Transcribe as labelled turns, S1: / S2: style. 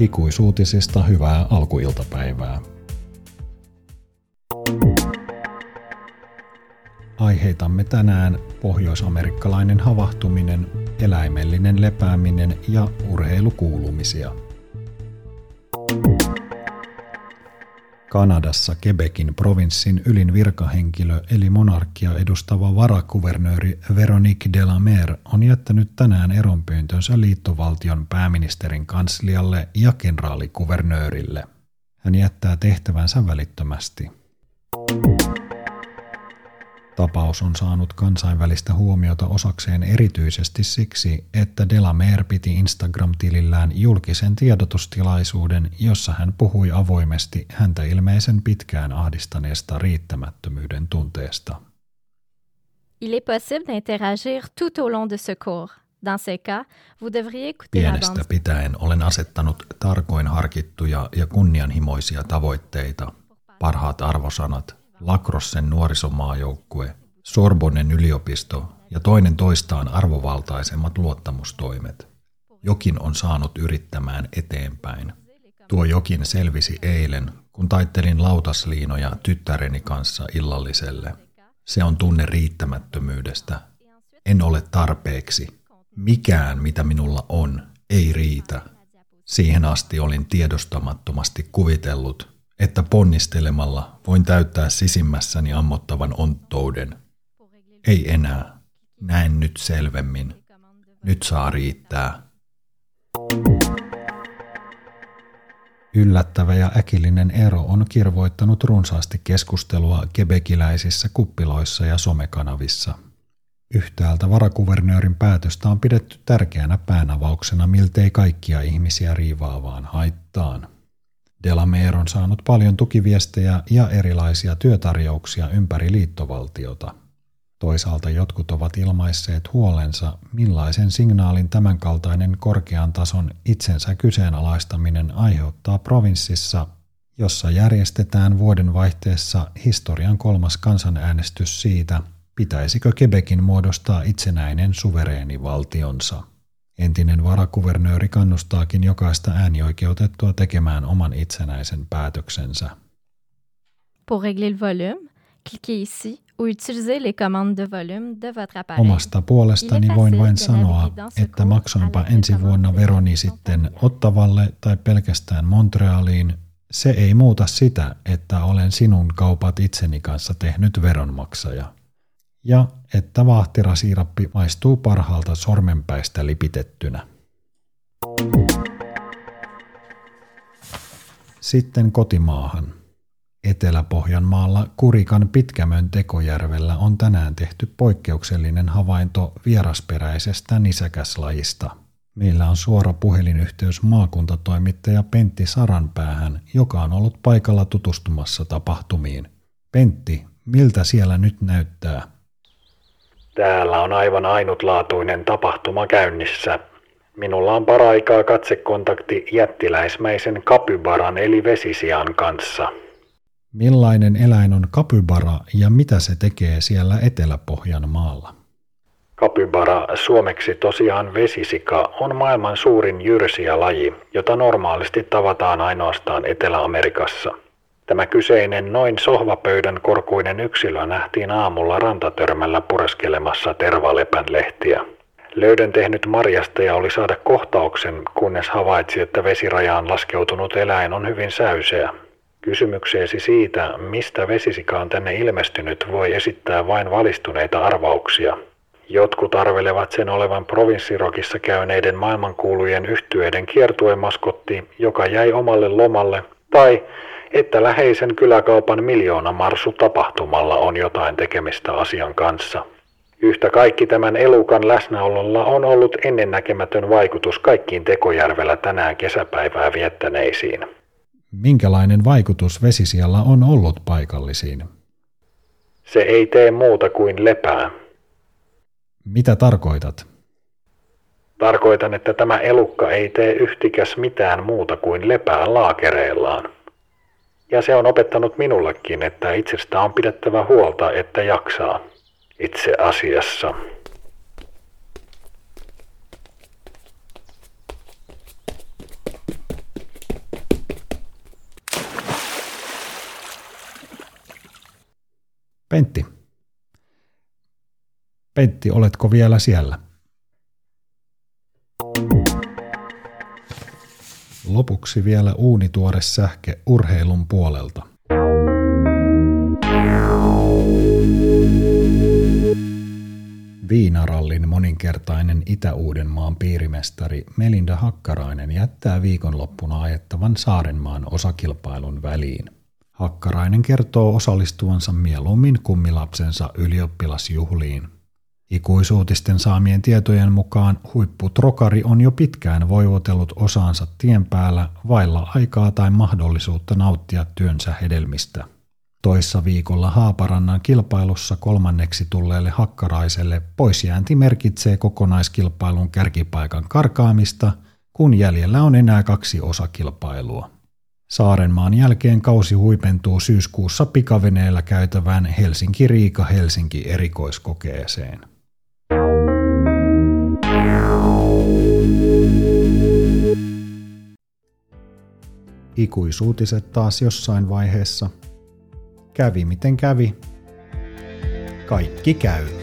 S1: Ikuisuutisista hyvää alkuiltapäivää. Aiheitamme tänään pohjoisamerikkalainen havahtuminen, eläimellinen lepääminen ja urheilukuulumisia. Kanadassa Quebecin provinssin ylin virkahenkilö eli monarkia edustava varakuvernööri Veronique Delamer on jättänyt tänään eronpyyntönsä liittovaltion pääministerin kanslialle ja kenraalikuvernöörille. Hän jättää tehtävänsä välittömästi. Tapaus on saanut kansainvälistä huomiota osakseen erityisesti siksi, että Delamer piti Instagram-tilillään julkisen tiedotustilaisuuden, jossa hän puhui avoimesti häntä ilmeisen pitkään ahdistaneesta riittämättömyyden tunteesta.
S2: Il est possible d'interagir tout au long de ce cours. Dans ces cas, vous devriez écouter
S1: Pienestä pitäen olen asettanut tarkoin harkittuja ja kunnianhimoisia tavoitteita, parhaat arvosanat, Lacrossen nuorisomaajoukkue, Sorbonnen yliopisto ja toinen toistaan arvovaltaisemmat luottamustoimet. Jokin on saanut yrittämään eteenpäin. Tuo jokin selvisi eilen, kun taittelin lautasliinoja tyttäreni kanssa illalliselle. Se on tunne riittämättömyydestä. En ole tarpeeksi. Mikään, mitä minulla on, ei riitä. Siihen asti olin tiedostamattomasti kuvitellut, että ponnistelemalla voin täyttää sisimmässäni ammottavan onttouden. Ei enää. Näen nyt selvemmin. Nyt saa riittää. Yllättävä ja äkillinen ero on kirvoittanut runsaasti keskustelua kebekiläisissä kuppiloissa ja somekanavissa. Yhtäältä varakuvernöörin päätöstä on pidetty tärkeänä päänavauksena miltei kaikkia ihmisiä riivaavaan haittaan. Delamer on saanut paljon tukiviestejä ja erilaisia työtarjouksia ympäri liittovaltiota. Toisaalta jotkut ovat ilmaisseet huolensa, millaisen signaalin tämänkaltainen korkean tason itsensä kyseenalaistaminen aiheuttaa provinssissa, jossa järjestetään vuoden vaihteessa historian kolmas kansanäänestys siitä, pitäisikö Quebecin muodostaa itsenäinen suvereeni valtionsa. Entinen varakuvernööri kannustaakin jokaista äänioikeutettua tekemään oman itsenäisen päätöksensä.
S2: Pour régler le volume, cliquez ici ou utilisez les commandes de volume de votre appareil.
S1: Omasta puolestani voin vain sanoa, että maksoinpa ensi vuonna veroni sitten Ottavalle tai pelkästään Montrealiin, se ei muuta sitä, että olen sinun kaupat itseni kanssa tehnyt veronmaksaja ja että vaahtirasiirappi maistuu parhaalta sormenpäistä lipitettynä. Sitten kotimaahan. Etelä-Pohjanmaalla Kurikan Pitkämön tekojärvellä on tänään tehty poikkeuksellinen havainto vierasperäisestä nisäkäslajista. Meillä on suora puhelinyhteys maakuntatoimittaja Pentti Saranpäähän, joka on ollut paikalla tutustumassa tapahtumiin. Pentti, miltä siellä nyt näyttää?
S3: Täällä on aivan ainutlaatuinen tapahtuma käynnissä. Minulla on paraikaa katsekontakti jättiläismäisen kapybaran eli vesisian kanssa.
S1: Millainen eläin on kapybara ja mitä se tekee siellä Etelä-Pohjanmaalla?
S3: Kapybara, suomeksi tosiaan vesisika, on maailman suurin jyrsiä-laji, jota normaalisti tavataan ainoastaan Etelä-Amerikassa – Tämä kyseinen noin sohvapöydän korkuinen yksilö nähtiin aamulla rantatörmällä pureskelemassa tervalepän lehtiä. Löydön tehnyt marjastaja oli saada kohtauksen, kunnes havaitsi, että vesirajaan laskeutunut eläin on hyvin säyseä. Kysymykseesi siitä, mistä vesisika on tänne ilmestynyt, voi esittää vain valistuneita arvauksia. Jotkut arvelevat sen olevan provinssirokissa käyneiden maailmankuulujen yhtyeiden kiertuemaskotti, joka jäi omalle lomalle, tai että läheisen kyläkaupan miljoona marsu tapahtumalla on jotain tekemistä asian kanssa. Yhtä kaikki tämän elukan läsnäololla on ollut ennennäkemätön vaikutus kaikkiin Tekojärvellä tänään kesäpäivää viettäneisiin.
S1: Minkälainen vaikutus vesisialla on ollut paikallisiin?
S3: Se ei tee muuta kuin lepää.
S1: Mitä tarkoitat?
S3: Tarkoitan, että tämä elukka ei tee yhtikäs mitään muuta kuin lepää laakereillaan. Ja se on opettanut minullekin, että itsestä on pidettävä huolta, että jaksaa. Itse asiassa.
S1: Pentti. Pentti, oletko vielä siellä? Lopuksi vielä uunituore sähke urheilun puolelta. Viinarallin moninkertainen Itä-Uudenmaan piirimestari Melinda Hakkarainen jättää viikonloppuna ajettavan Saarenmaan osakilpailun väliin. Hakkarainen kertoo osallistuvansa mieluummin kummilapsensa ylioppilasjuhliin. Ikuisuutisten saamien tietojen mukaan huipputrokari on jo pitkään voivotellut osaansa tien päällä vailla aikaa tai mahdollisuutta nauttia työnsä hedelmistä. Toissa viikolla Haaparannan kilpailussa kolmanneksi tulleelle hakkaraiselle poisjäänti merkitsee kokonaiskilpailun kärkipaikan karkaamista, kun jäljellä on enää kaksi osakilpailua. Saarenmaan jälkeen kausi huipentuu syyskuussa pikaveneellä käytävään Helsinki-Riika-Helsinki erikoiskokeeseen. Ikuisuutiset taas jossain vaiheessa. Kävi miten kävi. Kaikki käy.